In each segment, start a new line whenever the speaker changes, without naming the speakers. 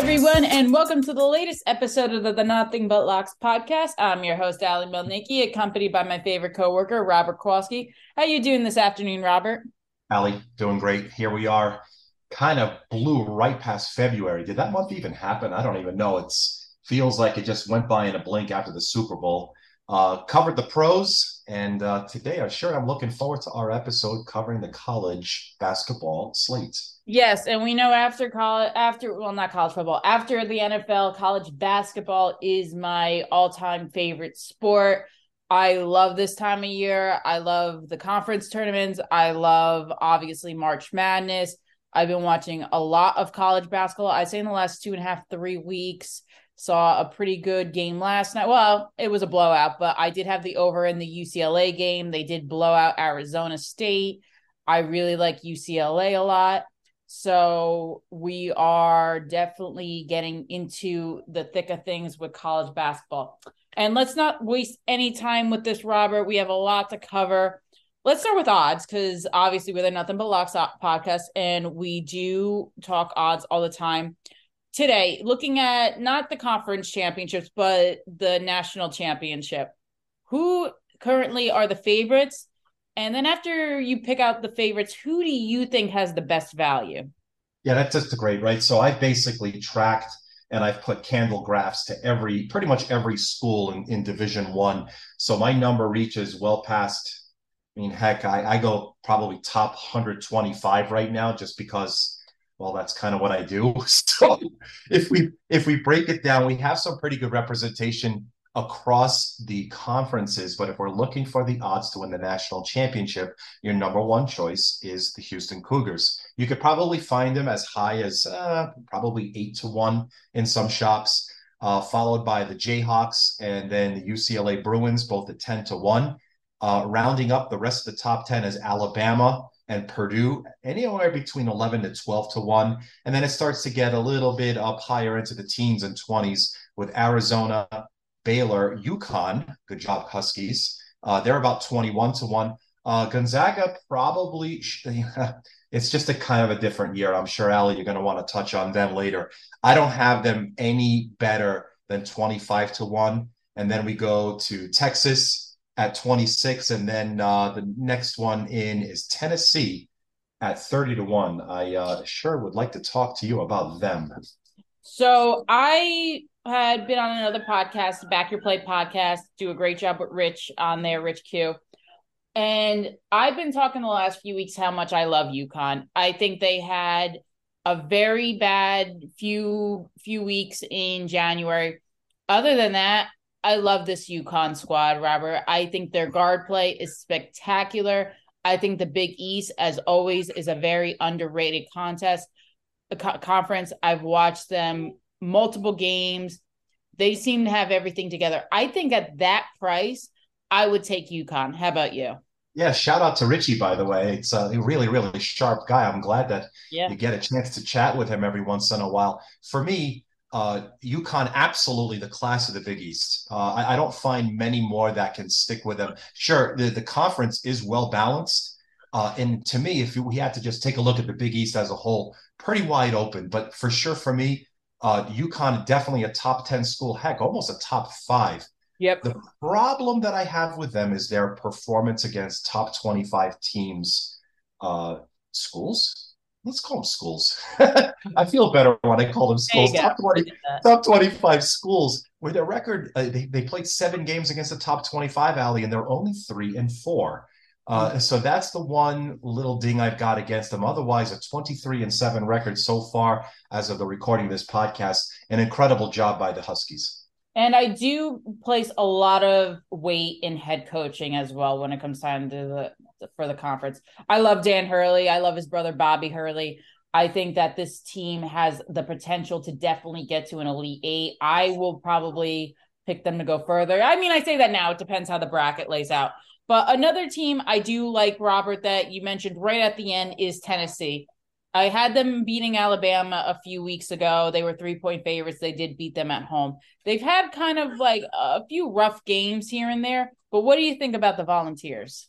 everyone, and welcome to the latest episode of the, the Nothing But Locks podcast. I'm your host, Ali Melnicki, accompanied by my favorite coworker, Robert Kowalski. How you doing this afternoon, Robert?
Ali, doing great. Here we are. Kind of blew right past February. Did that month even happen? I don't even know. It's feels like it just went by in a blink after the Super Bowl. Uh, covered the pros, and uh, today I'm sure I'm looking forward to our episode covering the college basketball slate.
Yes, and we know after college, after well, not college football, after the NFL, college basketball is my all-time favorite sport. I love this time of year. I love the conference tournaments. I love obviously March Madness. I've been watching a lot of college basketball. I'd say in the last two and a half, three weeks. Saw a pretty good game last night. Well, it was a blowout, but I did have the over in the UCLA game. They did blow out Arizona State. I really like UCLA a lot. So we are definitely getting into the thick of things with college basketball. And let's not waste any time with this, Robert. We have a lot to cover. Let's start with odds because obviously we're the Nothing But Locks podcast and we do talk odds all the time today, looking at not the conference championships, but the national championship, who currently are the favorites? And then after you pick out the favorites, who do you think has the best value?
Yeah, that's just great, right? So I basically tracked and I've put candle graphs to every pretty much every school in, in division one. So my number reaches well past I mean, heck, I, I go probably top 125 right now just because well that's kind of what i do so if we if we break it down we have some pretty good representation across the conferences but if we're looking for the odds to win the national championship your number one choice is the houston cougars. You could probably find them as high as uh, probably eight to one in some shops uh, followed by the jayhawks and then the ucla bruins both at 10 to 1 uh, rounding up the rest of the top 10 is alabama and Purdue anywhere between 11 to 12 to 1. And then it starts to get a little bit up higher into the teens and 20s with Arizona, Baylor, UConn. Good job, Huskies. Uh, they're about 21 to 1. Uh, Gonzaga probably, it's just a kind of a different year. I'm sure, Ali, you're going to want to touch on them later. I don't have them any better than 25 to 1. And then we go to Texas, at 26, and then uh, the next one in is Tennessee at 30 to 1. I uh, sure would like to talk to you about them.
So I had been on another podcast, Back Your Play podcast, do a great job with Rich on there, Rich Q. And I've been talking the last few weeks how much I love UConn. I think they had a very bad few few weeks in January. Other than that, I love this UConn squad, Robert. I think their guard play is spectacular. I think the Big East, as always, is a very underrated contest, a co- conference. I've watched them multiple games. They seem to have everything together. I think at that price, I would take UConn. How about you?
Yeah, shout out to Richie, by the way. It's uh, a really, really sharp guy. I'm glad that yeah. you get a chance to chat with him every once in a while. For me, uh, UConn absolutely the class of the Big East. Uh, I, I, don't find many more that can stick with them. Sure, the, the conference is well balanced. Uh, and to me, if we had to just take a look at the Big East as a whole, pretty wide open. But for sure, for me, uh, UConn definitely a top 10 school, heck, almost a top five.
Yep.
The problem that I have with them is their performance against top 25 teams, uh, schools let's call them schools. I feel better when I call them schools. Top 20, top 25 schools with their record, uh, they, they played seven games against the top 25 Ali and they're only three and four. Uh, mm-hmm. so that's the one little ding I've got against them. Otherwise, a 23 and seven record so far as of the recording of this podcast. An incredible job by the Huskies.
And I do place a lot of weight in head coaching as well when it comes time to the for the conference. I love Dan Hurley. I love his brother Bobby Hurley. I think that this team has the potential to definitely get to an elite eight. I will probably pick them to go further. I mean, I say that now. It depends how the bracket lays out. But another team I do like, Robert, that you mentioned right at the end is Tennessee. I had them beating Alabama a few weeks ago. They were three point favorites. They did beat them at home. They've had kind of like a few rough games here and there. But what do you think about the Volunteers?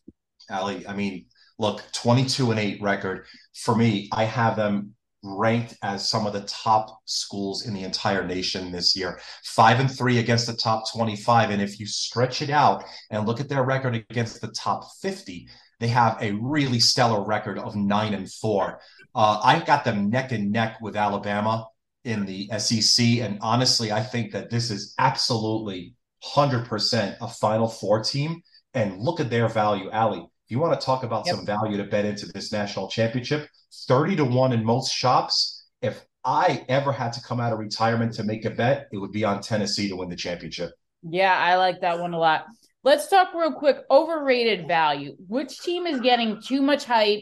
Ali, I mean, look, 22 and 8 record. For me, I have them ranked as some of the top schools in the entire nation this year. Five and three against the top 25. And if you stretch it out and look at their record against the top 50, they have a really stellar record of nine and four. Uh, I got them neck and neck with Alabama in the SEC. And honestly, I think that this is absolutely 100% a Final Four team. And look at their value, Ali. You want to talk about yep. some value to bet into this national championship, 30 to 1 in most shops. If I ever had to come out of retirement to make a bet, it would be on Tennessee to win the championship.
Yeah, I like that one a lot. Let's talk real quick overrated value. Which team is getting too much hype?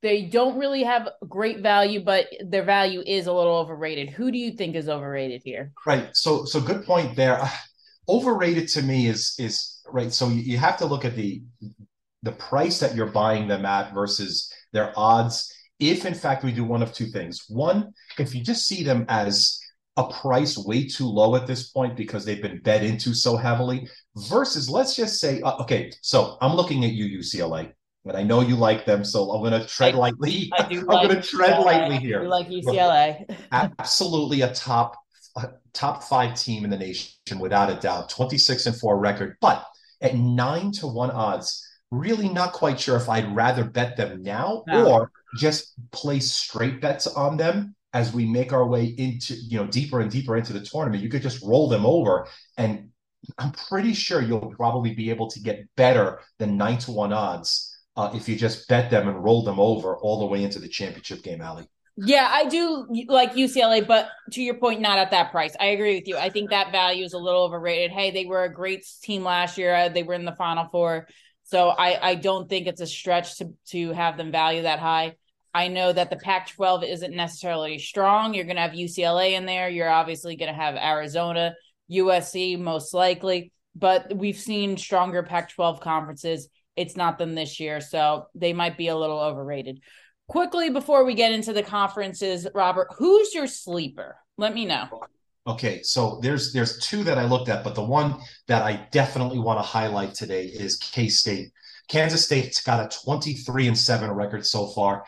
They don't really have great value, but their value is a little overrated. Who do you think is overrated here?
Right. So so good point there. Overrated to me is is right. So you have to look at the the price that you're buying them at versus their odds. If in fact we do one of two things. One, if you just see them as a price way too low at this point because they've been bet into so heavily versus let's just say uh, okay so i'm looking at you ucla and i know you like them so i'm going to tread lightly I do i'm like going to tread UCLA. lightly here You
like ucla
absolutely a top a top five team in the nation without a doubt 26 and 4 record but at 9 to 1 odds really not quite sure if i'd rather bet them now no. or just place straight bets on them as we make our way into you know deeper and deeper into the tournament. You could just roll them over and i'm pretty sure you'll probably be able to get better than nine to one odds uh, if you just bet them and roll them over all the way into the championship game ali
yeah i do like ucla but to your point not at that price. I agree with you. I think that value is a little overrated. Hey they were a great team last year. They were in the final four so i i don't think it's a stretch to to have them value that high I know that the Pac 12 isn't necessarily strong. You're going to have UCLA in there. You're obviously going to have Arizona, USC, most likely. But we've seen stronger Pac 12 conferences. It's not them this year. So they might be a little overrated. Quickly, before we get into the conferences, Robert, who's your sleeper? Let me know.
Okay, so there's there's two that I looked at, but the one that I definitely want to highlight today is K State. Kansas State's got a 23 and 7 record so far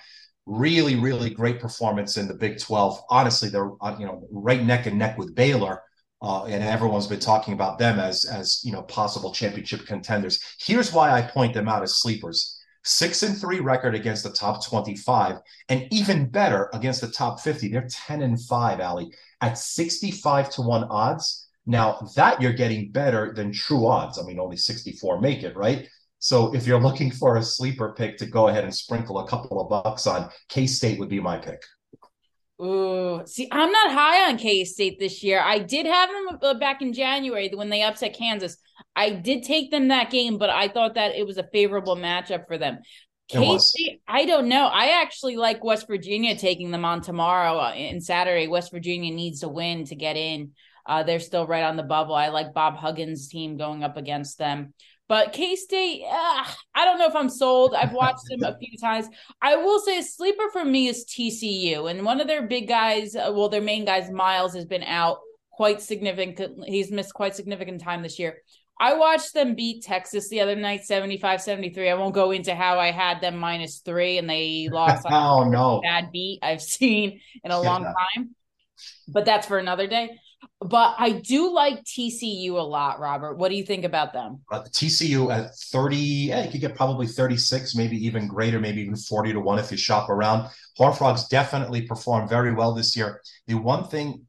really, really great performance in the Big 12. Honestly, they're uh, you know right neck and neck with Baylor. Uh, and everyone's been talking about them as as you know possible championship contenders. Here's why I point them out as sleepers: six and three record against the top 25, and even better against the top 50. They're 10 and five, Ali, at 65 to one odds. Now that you're getting better than true odds. I mean, only 64 make it, right? So if you're looking for a sleeper pick to go ahead and sprinkle a couple of bucks on, K State would be my pick.
Ooh, see, I'm not high on K State this year. I did have them uh, back in January when they upset Kansas. I did take them that game, but I thought that it was a favorable matchup for them. State, I don't know. I actually like West Virginia taking them on tomorrow and uh, Saturday. West Virginia needs to win to get in. Uh, they're still right on the bubble. I like Bob Huggins' team going up against them. But K State, uh, I don't know if I'm sold. I've watched them a few times. I will say a sleeper for me is TCU, and one of their big guys, uh, well, their main guys, Miles, has been out quite significant. He's missed quite significant time this year. I watched them beat Texas the other night, 75 73. I won't go into how I had them minus three and they lost.
oh, no.
Bad beat I've seen in a long time. But that's for another day. But I do like TCU a lot, Robert. What do you think about them?
Uh, TCU at 30, yeah, you could get probably 36, maybe even greater, maybe even 40 to 1 if you shop around. Horn Frogs definitely performed very well this year. The one thing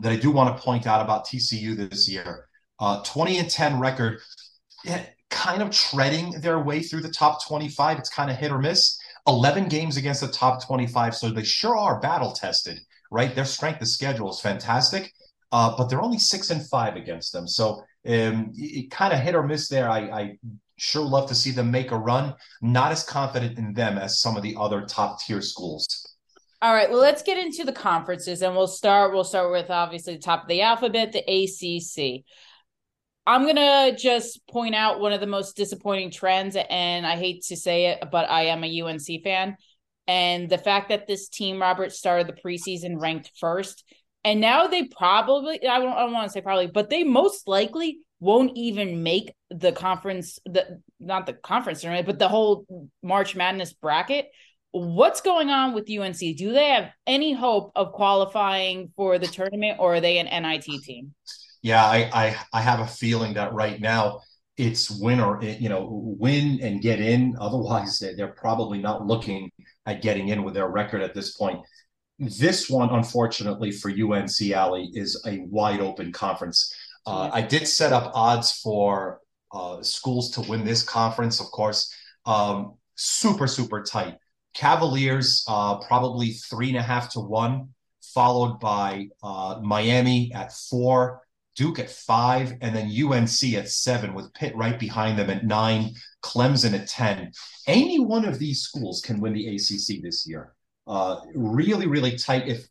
that I do want to point out about TCU this year, uh, 20 and 10 record, yeah, kind of treading their way through the top 25. It's kind of hit or miss. 11 games against the top 25. So they sure are battle tested, right? Their strength of schedule is fantastic uh, but they're only six and five against them. So um, it, kind of hit or miss there. I, I sure love to see them make a run. Not as confident in them as some of the other top tier schools.
All right, well, let's get into the conferences, and we'll start. We'll start with obviously the top of the alphabet, the ACC. I'm gonna just point out one of the most disappointing trends, and I hate to say it, but I am a UNC fan, and the fact that this team, Robert, started the preseason ranked first and now they probably, I don't, I don't want to say probably, but they most likely won't even make the conference, the not the conference tournament, but the whole March Madness bracket. What's going on with UNC? Do they have any hope of qualifying for the tournament, or are they an NIT team?
Yeah, I I, I have a feeling that right now it's win or you know win and get in. Otherwise, they're probably not looking at getting in with their record at this point. This one, unfortunately for UNC Ali, is a wide open conference. Uh, I did set up odds for uh, schools to win this conference, of course. Um, super, super tight. Cavaliers, uh, probably three and a half to one, followed by uh, Miami at four, Duke at five, and then UNC at seven, with Pitt right behind them at nine, Clemson at 10. Any one of these schools can win the ACC this year. Uh, really, really tight. If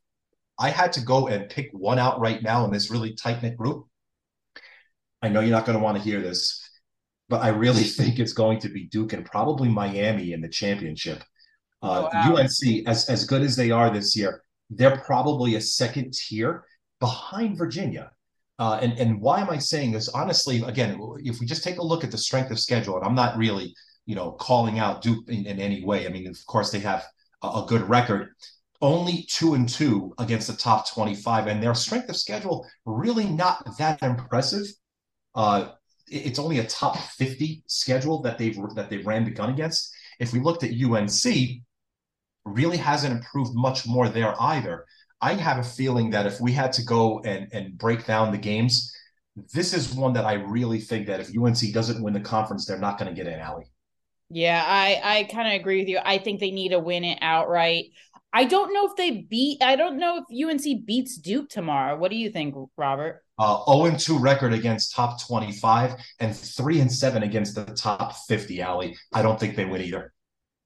I had to go and pick one out right now in this really tight knit group, I know you're not going to want to hear this, but I really think it's going to be Duke and probably Miami in the championship. Uh, wow. UNC, as as good as they are this year, they're probably a second tier behind Virginia. Uh, and and why am I saying this? Honestly, again, if we just take a look at the strength of schedule, and I'm not really, you know, calling out Duke in, in any way. I mean, of course, they have a, a good record, only two and two against the top 25, and their strength of schedule really not that impressive. Uh, it's only a top 50 schedule that they've that they've ran the gun against. If we looked at UNC, really hasn't improved much more there either. I have a feeling that if we had to go and, and break down the games, this is one that I really think that if UNC doesn't win the conference, they're not going to get an Ali.
Yeah, I, I kind of agree with you. I think they need to win it outright. I don't know if they beat, I don't know if UNC beats Duke tomorrow. What do you think, Robert?
Uh, 0 and 2 record against top 25 and 3 and 7 against the top 50, alley. I don't think they win either.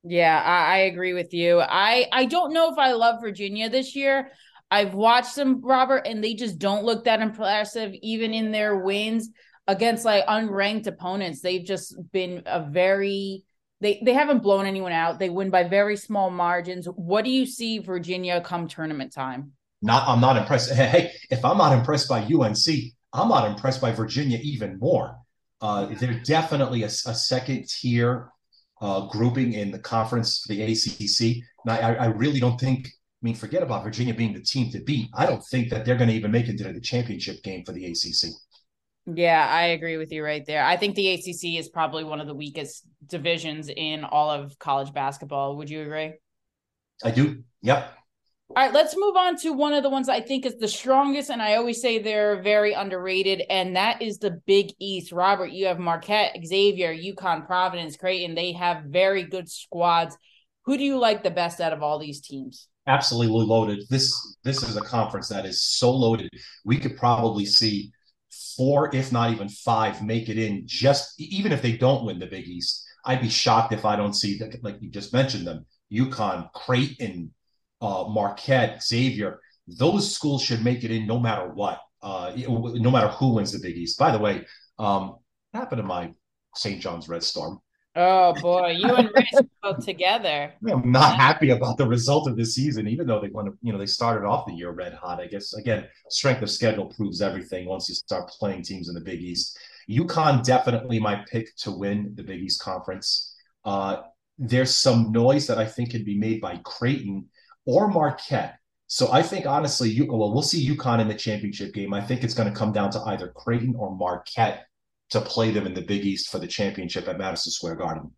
Yeah, I, I agree with you. I I don't know if I love Virginia this year. I've watched them, Robert, and they just don't look that impressive, even in their wins against like unranked opponents. They've just been a very they they haven't blown anyone out. They win by very small margins. What do you see Virginia come tournament time?
Not I'm not impressed. Hey, if I'm not impressed by UNC, I'm not impressed by Virginia even more. Uh, they're definitely a, a second tier uh, grouping in the conference for the ACC. And I, I really don't think. I mean, forget about Virginia being the team to beat. I don't think that they're going to even make it to the championship game for the ACC.
Yeah, I agree with you right there. I think the ACC is probably one of the weakest divisions in all of college basketball. Would you agree?
I do. Yep.
All right, let's move on to one of the ones I think is the strongest, and I always say they're very underrated, and that is the Big East. Robert, you have Marquette, Xavier, UConn, Providence, Creighton. They have very good squads. Who do you like the best out of all these teams?
Absolutely loaded. This this is a conference that is so loaded. We could probably see four, if not even five, make it in. Just even if they don't win the Big East, I'd be shocked if I don't see. Like you just mentioned them, UConn, Creighton, uh, Marquette, Xavier, those schools should make it in no matter what, uh, no matter who wins the Big East. By the way, um, what happened to my St. John's Red Storm?
Oh boy, you and Rich both together.
I'm not happy about the result of this season, even though they want to, you know, they started off the year red hot. I guess again, strength of schedule proves everything once you start playing teams in the Big East. UConn definitely my pick to win the Big East Conference. Uh, there's some noise that I think can be made by Creighton or Marquette. So I think honestly, you well, we'll see UConn in the championship game. I think it's going to come down to either Creighton or Marquette to play them in the Big East for the championship at Madison Square Garden.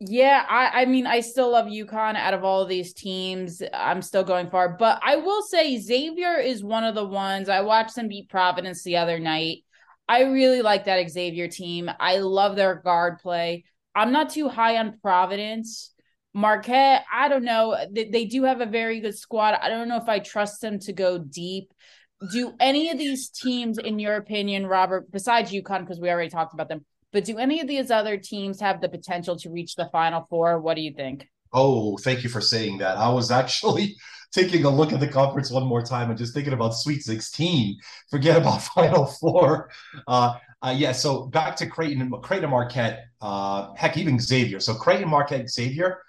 Yeah, I, I mean, I still love UConn out of all of these teams. I'm still going far, but I will say Xavier is one of the ones I watched them beat Providence the other night. I really like that Xavier team. I love their guard play. I'm not too high on Providence. Marquette, I don't know. They, they do have a very good squad. I don't know if I trust them to go deep. Do any of these teams, in your opinion, Robert, besides UConn, because we already talked about them, but do any of these other teams have the potential to reach the Final Four? What do you think?
Oh, thank you for saying that. I was actually taking a look at the conference one more time and just thinking about Sweet 16. Forget about Final Four. Uh, uh, yeah, so back to Creighton, Creighton Marquette, uh, heck, even Xavier. So Creighton Marquette, Xavier,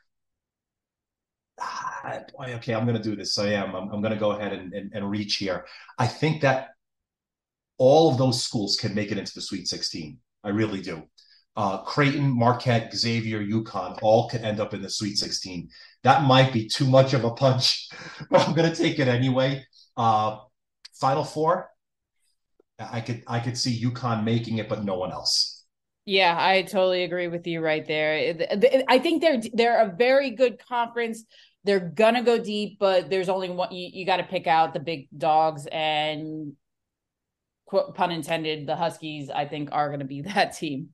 okay, I'm going to do this. I am. I'm, I'm going to go ahead and, and, and reach here. I think that all of those schools can make it into the Sweet 16. I really do. uh, Creighton, Marquette, Xavier, UConn all could end up in the Sweet 16. That might be too much of a punch, but I'm going to take it anyway. Uh, Final Four, I could I could see UConn making it, but no one else.
Yeah, I totally agree with you right there. I think they're they're a very good conference. They're gonna go deep, but there's only one. You, you got to pick out the big dogs, and quote, pun intended, the Huskies. I think are to be that team.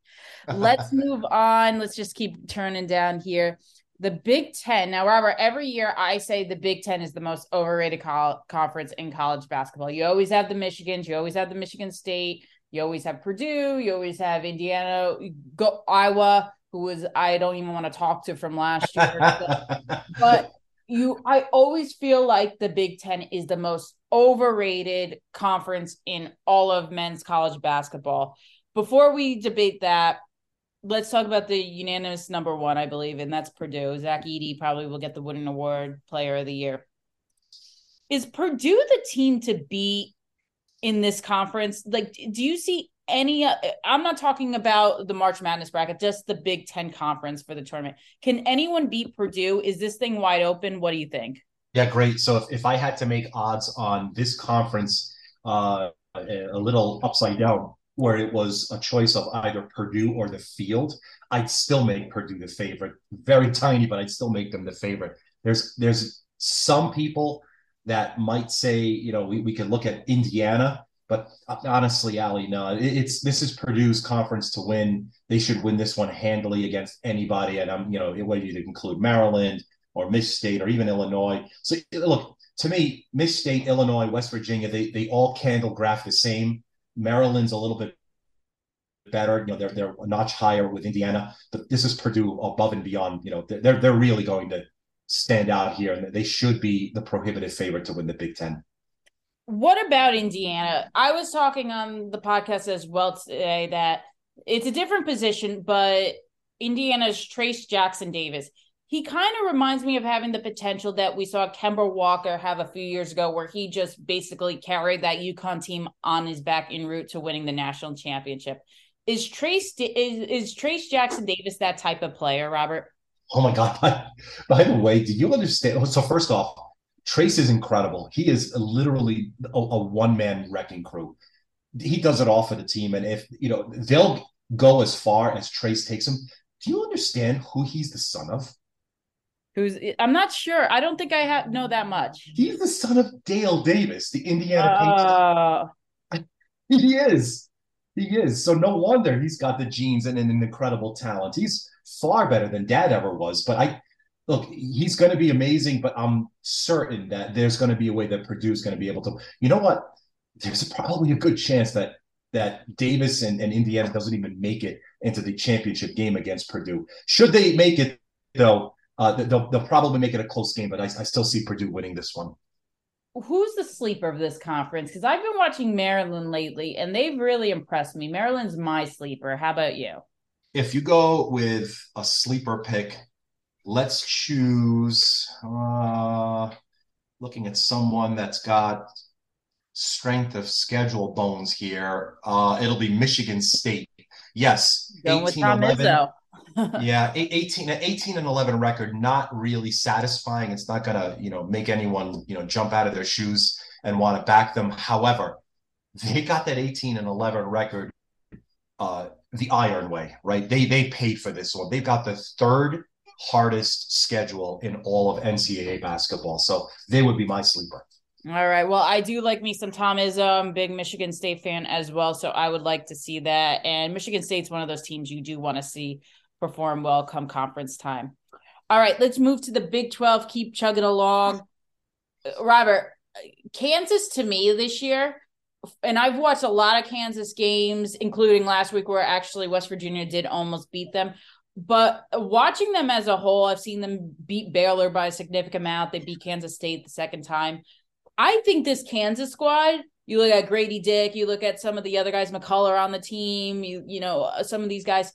Let's move on. Let's just keep turning down here. The Big Ten. Now, Robert, every year I say the Big Ten is the most overrated co- conference in college basketball. You always have the Michigans, you always have the Michigan State, you always have Purdue, you always have Indiana, go Iowa, who was I don't even want to talk to from last year. but you I always feel like the Big 10 is the most overrated conference in all of men's college basketball. Before we debate that, let's talk about the unanimous number one, I believe, and that's Purdue. Zach Edey probably will get the Wooden Award Player of the Year. Is Purdue the team to be in this conference? Like, do you see any? Uh, I'm not talking about the March Madness bracket, just the Big Ten conference for the tournament. Can anyone beat Purdue? Is this thing wide open? What do you think?
Yeah, great. So if, if I had to make odds on this conference, uh, a little upside down, where it was a choice of either Purdue or the field, I'd still make Purdue the favorite. Very tiny, but I'd still make them the favorite. There's there's some people that might say, you know, we, we could look at Indiana, but honestly, Ali, no, it's this is Purdue's conference to win. They should win this one handily against anybody. And I'm, you know, it whether you include Maryland or Miss State or even Illinois. So look, to me, Miss State, Illinois, West Virginia, they they all candle graph the same Maryland's a little bit better. You know, they're they're a notch higher with Indiana, but this is Purdue above and beyond. You know, they're they're really going to stand out here, and they should be the prohibitive favorite to win the Big Ten.
What about Indiana? I was talking on the podcast as well today that it's a different position, but Indiana's Trayce Jackson Davis he kind of reminds me of having the potential that we saw Kemba Walker have a few years ago, where he just basically carried that UConn team on his back en route to winning the national championship. Is Trace is is Trayce Jackson Davis that type of player, Robert?
Oh my God! By, by the way, do you understand? So first off, Trayce is incredible. He is literally a, a one man wrecking crew. He does it all for the team, and if you know they'll go as far as Trayce takes him. Do you understand who he's the son of?
who's I'm not sure. I don't think I have know that much.
He's the son of Dale Davis, the Indiana uh... Patriots. He is. He is. So no wonder he's got the genes and an incredible talent. He's far better than dad ever was. But I look, he's going to be amazing, but I'm certain that there's going to be a way that Purdue's going to be able to. You know what? There's probably a good chance that that Davis and, and Indiana doesn't even make it into the championship game against Purdue. Should they make it though, uh, they'll they'll probably make it a close game, but I, I still see Purdue winning this one.
Who's the sleeper of this conference? Because I've been watching Maryland lately, and they've really impressed me. Maryland's my sleeper. How about you?
If you go with a sleeper pick, let's choose. Uh, looking at someone that's got strength of schedule bones here. Uh, it'll be Michigan State. Yes,
Going 18 11
yeah, 18, 18 and 11 record, not really satisfying. It's not going to, you know, make anyone, you know, jump out of their shoes and want to back them. However, they got that 18 and 11 record uh, the iron way, right? They they paid for this one. They've got the third hardest schedule in all of NCAA basketball. So they would be my sleeper.
All right. Well, I do like me some Tom Izzo. big Michigan State fan as well. So I would like to see that. And Michigan State's one of those teams you do want to see perform well come conference time. All right, let's move to the Big 12. Keep chugging along. Robert, Kansas to me this year, and I've watched a lot of Kansas games, including last week where actually West Virginia did almost beat them. But watching them as a whole, I've seen them beat Baylor by a significant amount. They beat Kansas State the second time. I think this Kansas squad, you look at Grady Dick, you look at some of the other guys, McCullar on the team, you you know, uh, some of these guys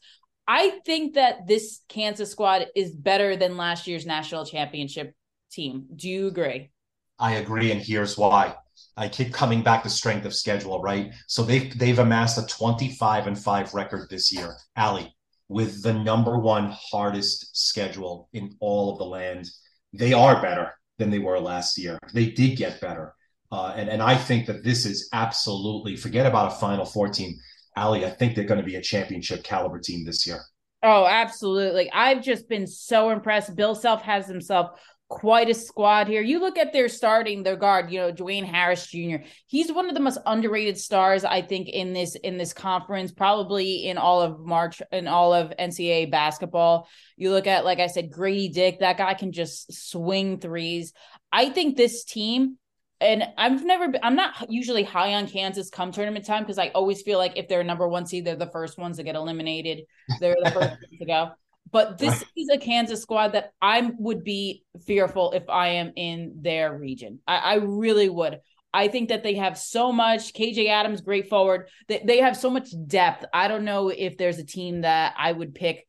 I think that this Kansas squad is better than last year's national championship team. Do you agree?
I agree, and here's why. I keep coming back to strength of schedule, right? So they've they've amassed a 25 and 5 record this year. Ali, with the number one hardest schedule in all of the land. They are better than they were last year. They did get better. Uh, and, and I think that this is absolutely forget about a Final Four team. Ali, I think they're going to be a championship caliber team this year.
Oh, absolutely. I've just been so impressed. Bill Self has himself quite a squad here. You look at their starting, their guard, you know, Dajuan Harris Jr. He's one of the most underrated stars, I think, in this in this conference, probably in all of March in all of NCAA basketball. You look at, like I said, Grady Dick, that guy can just swing threes. I think this team and I've never been, I'm not usually high on Kansas come tournament time because I always feel like if they're number one seed, they're the first ones to get eliminated. They're the first to go. But this is a Kansas squad that I would be fearful if I am in their region. I, I really would. I think that they have so much. KJ Adams, great forward. They, they have so much depth. I don't know if there's a team that I would pick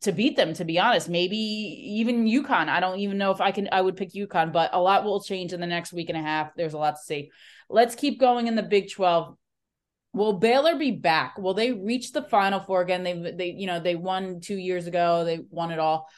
to beat them to be honest maybe even UConn I don't even know if I can I would pick UConn but a lot will change in the next week and a half there's a lot to see let's keep going in the Big 12 will Baylor be back? Will they reach the final four again? They they you know they won 2 years ago. They won it all.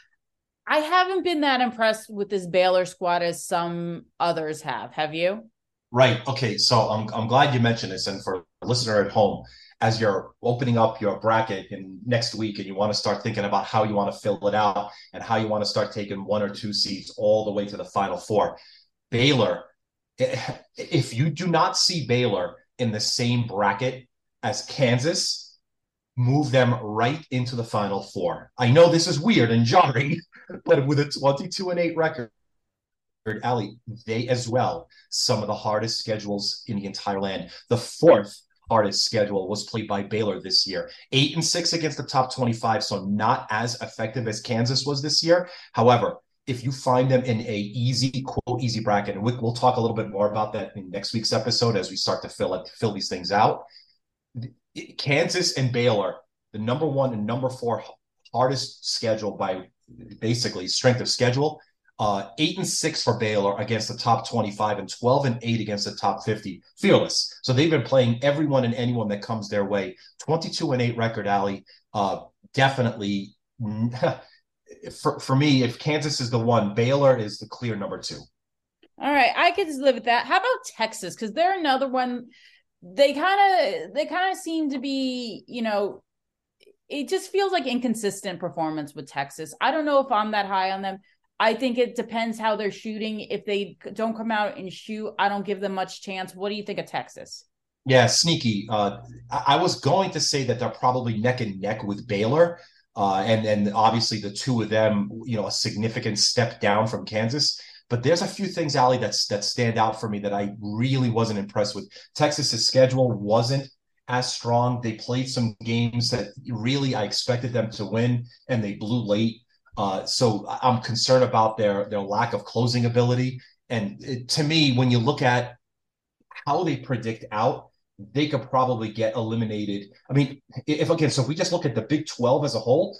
I haven't been that impressed with this Baylor squad as some others have. Have you?
Right. Okay. So I'm I'm glad you mentioned this. And for listener at home as you're opening up your bracket in next week and you want to start thinking about how you want to fill it out and how you want to start taking one or two seats all the way to the final four. Baylor, eh, if you do not see Baylor in the same bracket as Kansas, move them right into the final four. I know this is weird and jarring, but with a 22 and 8 record, Ali, they as well, some of the hardest schedules in the entire land. The fourth hardest schedule was played by Baylor this year. Eight and six against the top 25, so not as effective as Kansas was this year. However, if you find them in a easy quote easy bracket, and we'll talk a little bit more about that in next week's episode as we start to fill it, fill these things out. Kansas and Baylor, the number one and number four hardest schedule by basically strength of schedule uh, eight and six for Baylor against the top 25 and 12 and eight against the top 50. Fearless. So they've been playing everyone and anyone that comes their way. 22 and eight record, Ali. Uh, definitely for, for me, if Kansas is the one, Baylor is the clear number two.
All right. I could just live with that. How about Texas? Because they're another one. They kind of they kind of seem to be, you know, it just feels like inconsistent performance with Texas. I don't know if I'm that high on them. I think it depends how they're shooting. If they don't come out and shoot, I don't give them much chance. What do you think of Texas?
Yeah, sneaky. Uh, I was going to say that they're probably neck and neck with Baylor, uh, and and obviously the two of them, you know, a significant step down from Kansas. But there's a few things, Ali, that's that stand out for me that I really wasn't impressed with. Texas's schedule wasn't as strong. They played some games that really I expected them to win, and they blew late. Uh, so I'm concerned about their their lack of closing ability. And it, to me, when you look at how they predict out, they could probably get eliminated. I mean, if again, so if we just look at the Big 12 as a whole,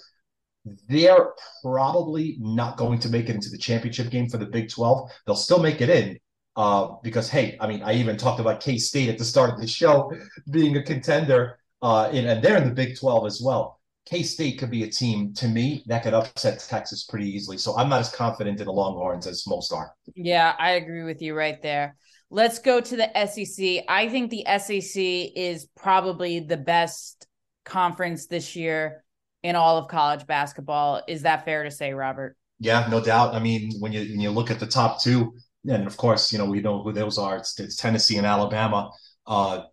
they're probably not going to make it into the championship game for the Big 12. They'll still make it in uh, because, hey, I mean, I even talked about K State at the start of the show being a contender, uh, in, and they're in the Big 12 as well. K State could be a team to me that could upset Texas pretty easily. So I'm not as confident in the Longhorns as most are.
Yeah, I agree with you right there. Let's go to the SEC. I think the SEC is probably the best conference this year in all of college basketball. Is that fair to say, Robert?
Yeah, no doubt. I mean, when you when you look at the top two, and of course, you know we know who those are. It's, it's Tennessee and Alabama. Uh,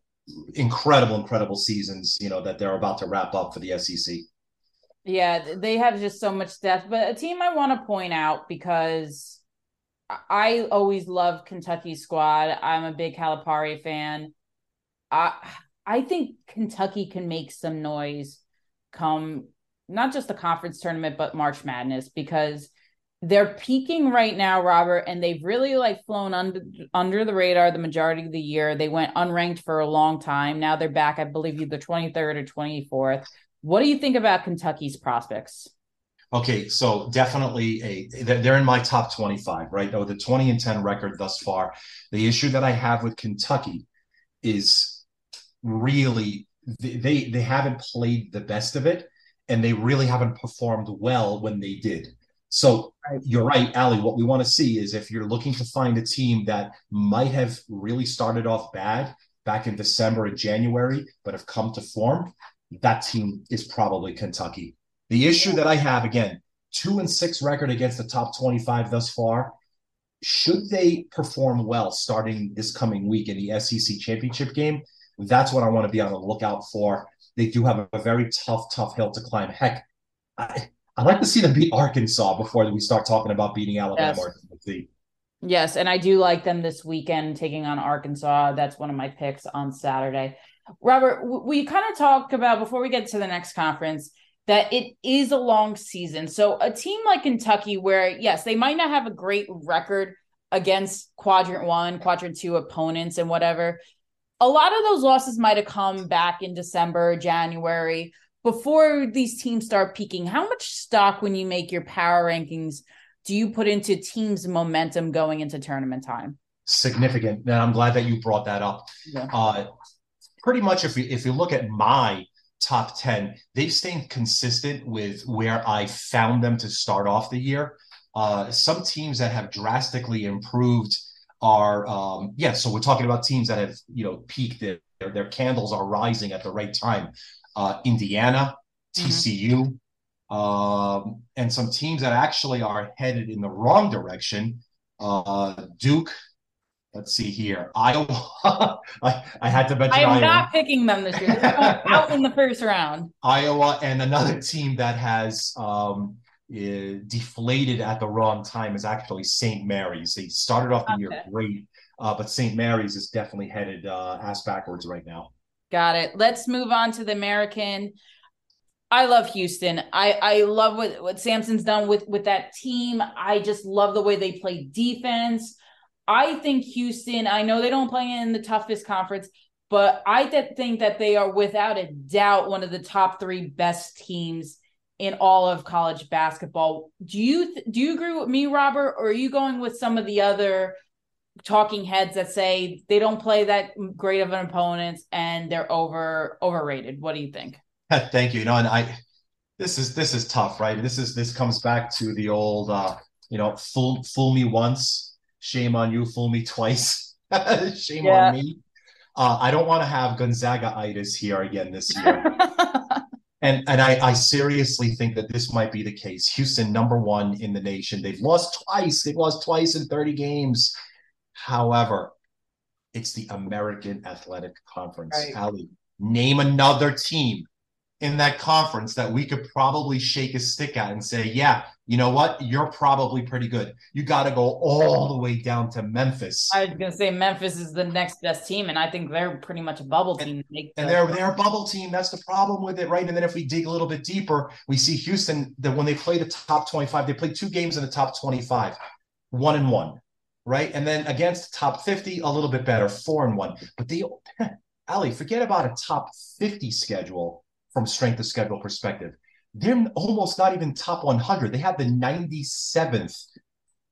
incredible, incredible seasons, you know, that they're about to wrap up for the SEC.
Yeah, they have just so much depth. But a team I want to point out because I always love Kentucky squad. I'm a big Calipari fan. I I think Kentucky can make some noise come not just the conference tournament but March Madness because they're peaking right now, Robert, and they've really like flown under under the radar the majority of the year. They went unranked for a long time. Now they're back, I believe, either 23rd or 24th. What do you think about Kentucky's prospects?
Okay, so definitely a they're in my top 25, right? Oh, the 20 and 10 record thus far. The issue that I have with Kentucky is really they they haven't played the best of it and they really haven't performed well when they did. So you're right, Ali. What we want to see is if you're looking to find a team that might have really started off bad back in December and January, but have come to form, that team is probably Kentucky. The issue that I have again, two and six record against the top 25 thus far. Should they perform well starting this coming week in the SEC championship game? That's what I want to be on the lookout for. They do have a very tough, tough hill to climb. Heck, I, I'd like to see them beat Arkansas before we start talking about beating Alabama yes. or Tennessee.
Yes, and I do like them this weekend taking on Arkansas. That's one of my picks on Saturday. Robert, we kind of talk about before we get to the next conference that it is a long season. So a team like Kentucky, where yes, they might not have a great record against quadrant one, quadrant two opponents and whatever. A lot of those losses might have come back in December, January, before these teams start peaking. How much stock when you make your power rankings do you put into teams' momentum going into tournament time?
Significant. And I'm glad that you brought that up. Yeah. Uh, pretty much if you if you look at my top 10, they've stayed consistent with where I found them to start off the year. Uh, some teams that have drastically improved are, um, yeah, so we're talking about teams that have, you know, peaked, their, their candles are rising at the right time. Uh, Indiana, TCU, mm-hmm. um, and some teams that actually are headed in the wrong direction. Uh, Duke, let's see here. Iowa. I, I had to mention.
I am
Iowa.
not picking them this year. out in the first round.
Iowa and another team that has um, uh, deflated at the wrong time is actually St. Mary's. They started off the okay. year great, uh, but St. Mary's is definitely headed uh, ass backwards right now.
Got it. Let's move on to the American. I love Houston. I I love what what Sampson's done with with that team. I just love the way they play defense. I think Houston, I know they don't play in the toughest conference, but I think that they are without a doubt one of the top 3 best teams in all of college basketball. Do you do you agree with me, Robert, or are you going with some of the other talking heads that say they don't play that great of an opponent and they're over overrated? What do you think?
Thank you. You know, and I this is this is tough, right? This is this comes back to the old uh, you know, fool fool me once, Shame on you, fool me twice. Shame yeah. on me. Uh, I don't want to have Gonzaga itis here again this year. and and I, I seriously think that this might be the case. Houston, number one in the nation. They've lost twice. They've lost twice in 30 games. However, it's the American Athletic Conference. Right. Ali, name another team in that conference that we could probably shake a stick at and say, yeah, you know what? You're probably pretty good. You got to go all the way down to Memphis.
I was going to say Memphis is the next best team, and I think they're pretty much a bubble team.
And, and they're they're a bubble team. That's the problem with it, right? And then if we dig a little bit deeper, we see Houston that when they play the top 25, they play two games in the top 25, one and one, right? And then against the top 50, a little bit better, four and one. But they, Ali, forget about a top 50 schedule from strength of schedule perspective. They're almost not even top 100. They have the 97th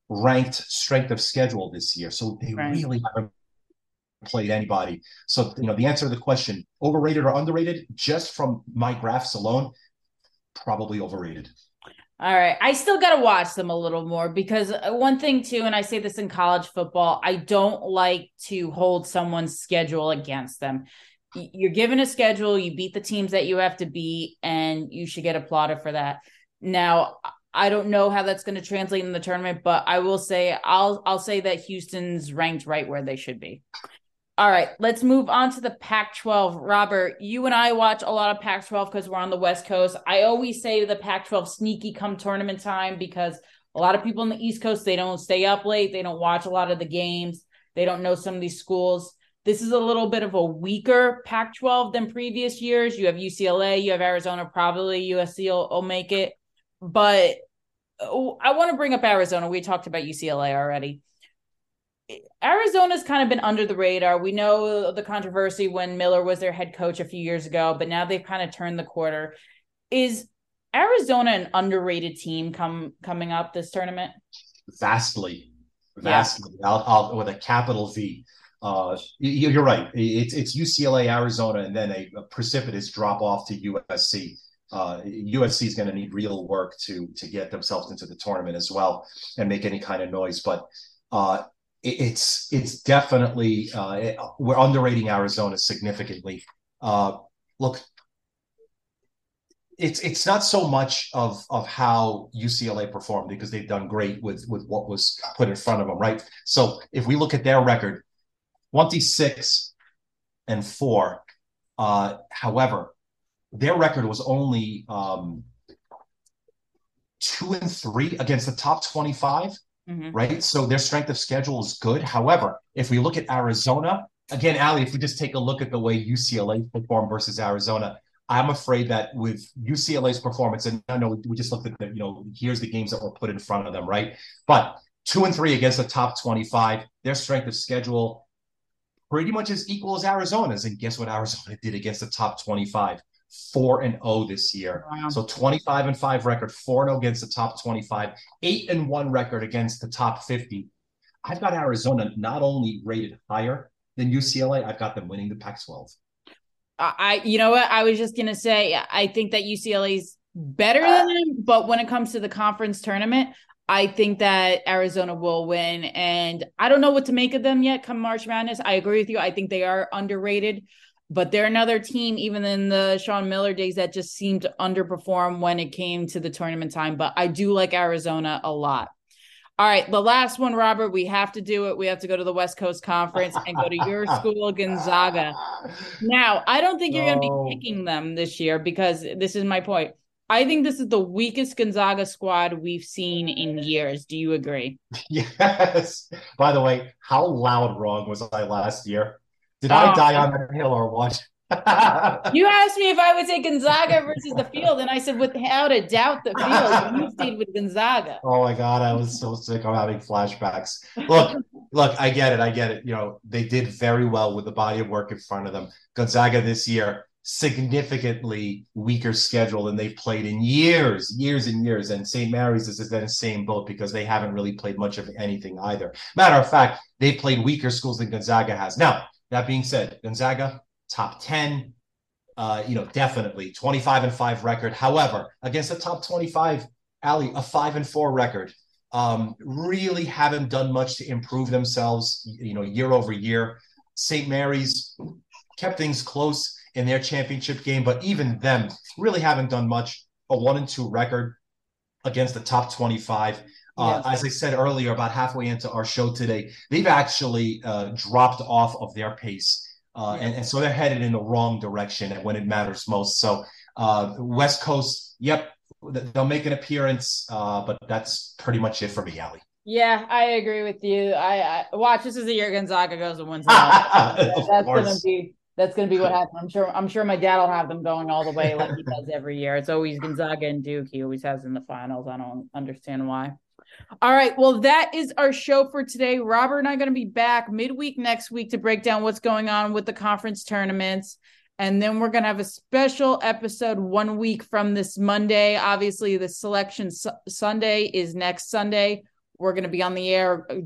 ranked strength of schedule this year. So they right. really haven't played anybody. So, you know, the answer to the question, overrated or underrated, just from my graphs alone, probably overrated.
All right. I still got to watch them a little more because uh, one thing, too, and I say this in college football, I don't like to hold someone's schedule against them you're given a schedule, you beat the teams that you have to beat, and you should get applauded for that. Now, I don't know how that's going to translate in the tournament, but I will say I'll I'll say that Houston's ranked right where they should be. All right, let's move on to the Pac 12. Robert, you and I watch a lot of Pac 12 because we're on the West Coast. I always say the Pac 12 sneaky come tournament time because a lot of people on the East Coast, they don't stay up late, they don't watch a lot of the games, they don't know some of these schools. This is a little bit of a weaker Pac 12 than previous years. You have UCLA, you have Arizona, probably USC will, will make it. But oh, I want to bring up Arizona. We talked about UCLA already. Arizona's kind of been under the radar. We know the controversy when Miller was their head coach a few years ago, but now they've kind of turned the quarter. Is Arizona an underrated team come coming up this tournament?
Vastly, vastly. Yeah. I'll, I'll, with a capital V. Uh, you're right. It's it's UCLA, Arizona, and then a, a precipitous drop off to USC. uh, USC is going to need real work to to get themselves into the tournament as well and make any kind of noise. But uh, it, it's it's definitely uh, it, we're underrating Arizona significantly. Uh, look, it's it's not so much of of how UCLA performed because they've done great with with what was put in front of them, right? So if we look at their record, twenty six and four. Uh, however, their record was only um, two and three against the top 25, mm-hmm. right? So their strength of schedule is good. However, if we look at Arizona, again, Ali, if we just take a look at the way UCLA performed versus Arizona, I'm afraid that with UCLA's performance, and I know we just looked at the, you know, here's the games that were put in front of them, right? But two and three against the top 25, their strength of schedule pretty much as equal as Arizona's. And guess what Arizona did against the top 25? 4 and 0 this year. Wow. So 25 and 5 record, 4 and 0 against the top 25, 8 and 1 record against the top 50. I've got Arizona not only rated higher than UCLA, I've got them winning the Pac 12.
I, you know what? I was just going to say, I think that UCLA's better than ah. them, but when it comes to the conference tournament, I think that Arizona will win. And I don't know what to make of them yet come March Madness. I agree with you. I think they are underrated, but they're another team, even in the Sean Miller days, that just seemed to underperform when it came to the tournament time. But I do like Arizona a lot. All right, the last one, Robert. We have to do it. We have to go to the West Coast Conference and go to your school, Gonzaga. Now, I don't think you're going to be picking them this year because this is my point. I think this is the weakest Gonzaga squad we've seen in years. Do you agree?
Yes. By the way, how loud wrong was I last year? Did oh, I die on the hill or what?
you asked me if I would say Gonzaga versus the field, and I said without a doubt the field. You stayed with Gonzaga.
Oh my god, I was so sick. I'm having flashbacks. Look, look, I get it. I get it. You know, they did very well with the body of work in front of them. Gonzaga this year significantly weaker schedule than they've played in years, years and years. And St. Mary's is in the same boat because they haven't really played much of anything either. Matter of fact, they played weaker schools than Gonzaga has. Now, that being said, Gonzaga, top 10, uh, you know, definitely 25 and 5 record. However, against the top 25, Ali, a 5 and 4 record. Um, really haven't done much to improve themselves, you know, year over year. St. Mary's kept things close in their championship game, but even them really haven't done much. A one and two record against the top 25. Uh, As I said earlier, about halfway into our show today, they've actually uh, dropped off of their pace. Uh, and, and, so they're headed in the wrong direction at when it matters most. So, uh, West Coast, yep, they'll make an appearance, uh, but that's pretty much it for me, Ali.
Yeah, I agree with you. I, I watch this is the year Gonzaga goes and wins. that's gonna be that's going to be what happens. I'm sure. I'm sure my dad will have them going all the way like he does every year. It's always Gonzaga and Duke. He always has in the finals. I don't understand why. All right. Well, that is our show for today. Robert and I are going to be back midweek next week to break down what's going on with the conference tournaments. And then we're going to have a special episode one week from this Monday. Obviously, the selection su- Sunday is next Sunday. We're going to be on the air uh,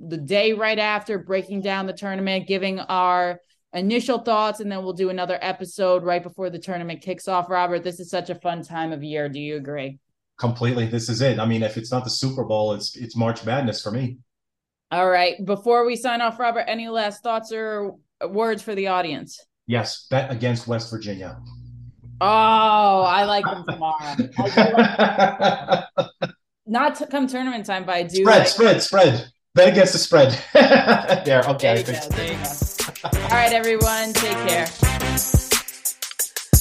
the day right after, breaking down the tournament, giving our initial thoughts and then we'll do another episode right before the tournament kicks off. Robert this is such a fun time of year. Do you agree?
Completely. This is it. I mean if it's not the super bowl it's it's march madness for me.
All right. Before we sign off robert any last thoughts or words for the audience?
Yes. Bet against west virginia.
Oh i like them tomorrow. Not to come tournament time but i do
spread like spread spread bet against the spread there okay
there you go, there you go. All right, everyone. Take care.